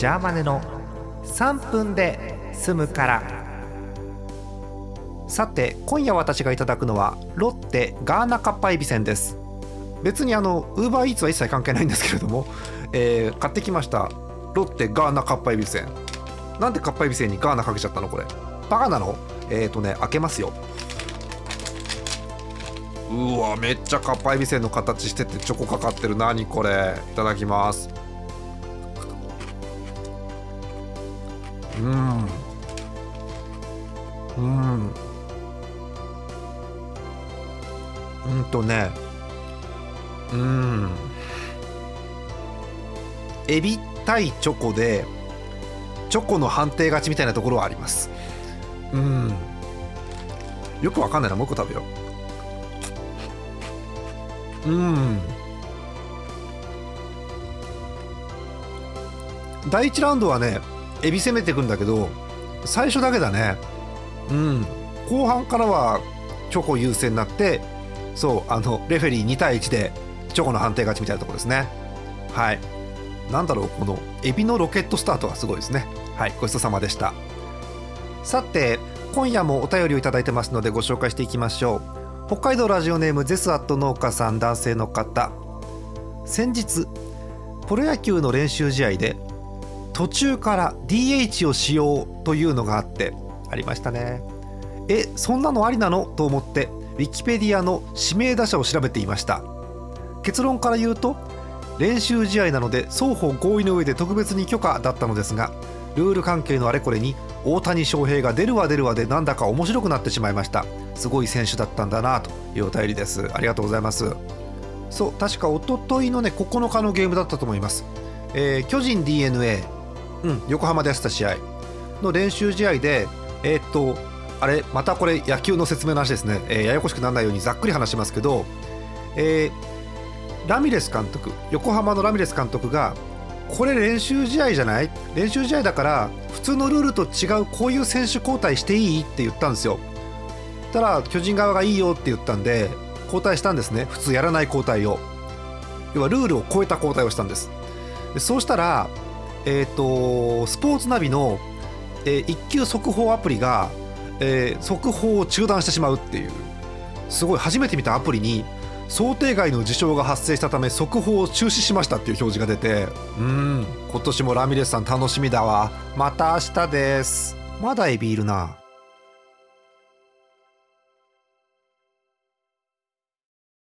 ジャーマネの3分で済むから。さて今夜私がいただくのはロッテガーナカッパエビせんです。別にあのウーバーイーツは一切関係ないんですけれども、えー、買ってきましたロッテガーナカッパエビせんなんでカッパエビせんにガーナかけちゃったのこれ？バカなの？えっ、ー、とね開けますよ。うわめっちゃかっぱえびせんの形しててチョコかかってる。何これ？いただきます。うん。うんうん。とねうん。エビ対チョコでチョコの判定勝ちみたいなところはあります。うん。よくわかんないな。もう一個食べよう。うん。第1ラウンドはねエビ攻めてくんだけど最初だけだね。うん。後半からはチョコ優勢になってそうあのレフェリー2対1でチョコの判定勝ちみたいなところですね。はい。なんだろうこのエビのロケットスタートがすごいですね。はいごちそうさまでした。さて今夜もお便りをいただいてますのでご紹介していきましょう。北海道ラジオネームゼスアット農家さん男性の方。先日プロ野球の練習試合で途中から DH をしようというのがあってありましたね。えそんなのありなの？と思ってウィキペディアの指名打者を調べていました。結論から言うと練習試合なので双方合意の上で特別に許可だったのですがルール関係のあれこれに大谷翔平が出るわ出るわでなんだか面白くなってしまいました。すごい選手だったんだなというお便りです。ありがとうございます。そう確か一昨日のね9日のゲームだったと思います、えー、巨人 d n a うん。横浜でやった試合の練習試合でえー、っとあれまたこれ野球の説明の話ですね、えー、ややこしくならないようにざっくり話しますけど、えー、ラミレス監督横浜のラミレス監督がこれ練習試合じゃない？練習試合だから普通のルールと違うこういう選手交代していい？って言ったんですよ。たら巨人側がいいよって言ったんで交代したんですね。普通やらない交代を。要はルールを超えた交代をしたんです。でそうしたらえっ、ー、とスポーツナビの、えー、一級速報アプリが、えー、速報を中断してしまうっていうすごい初めて見たアプリに想定外の事象が発生したため速報を中止しましたっていう表示が出てうん今年もラミレスさん楽しみだわ。また明日です。まだエビいるな。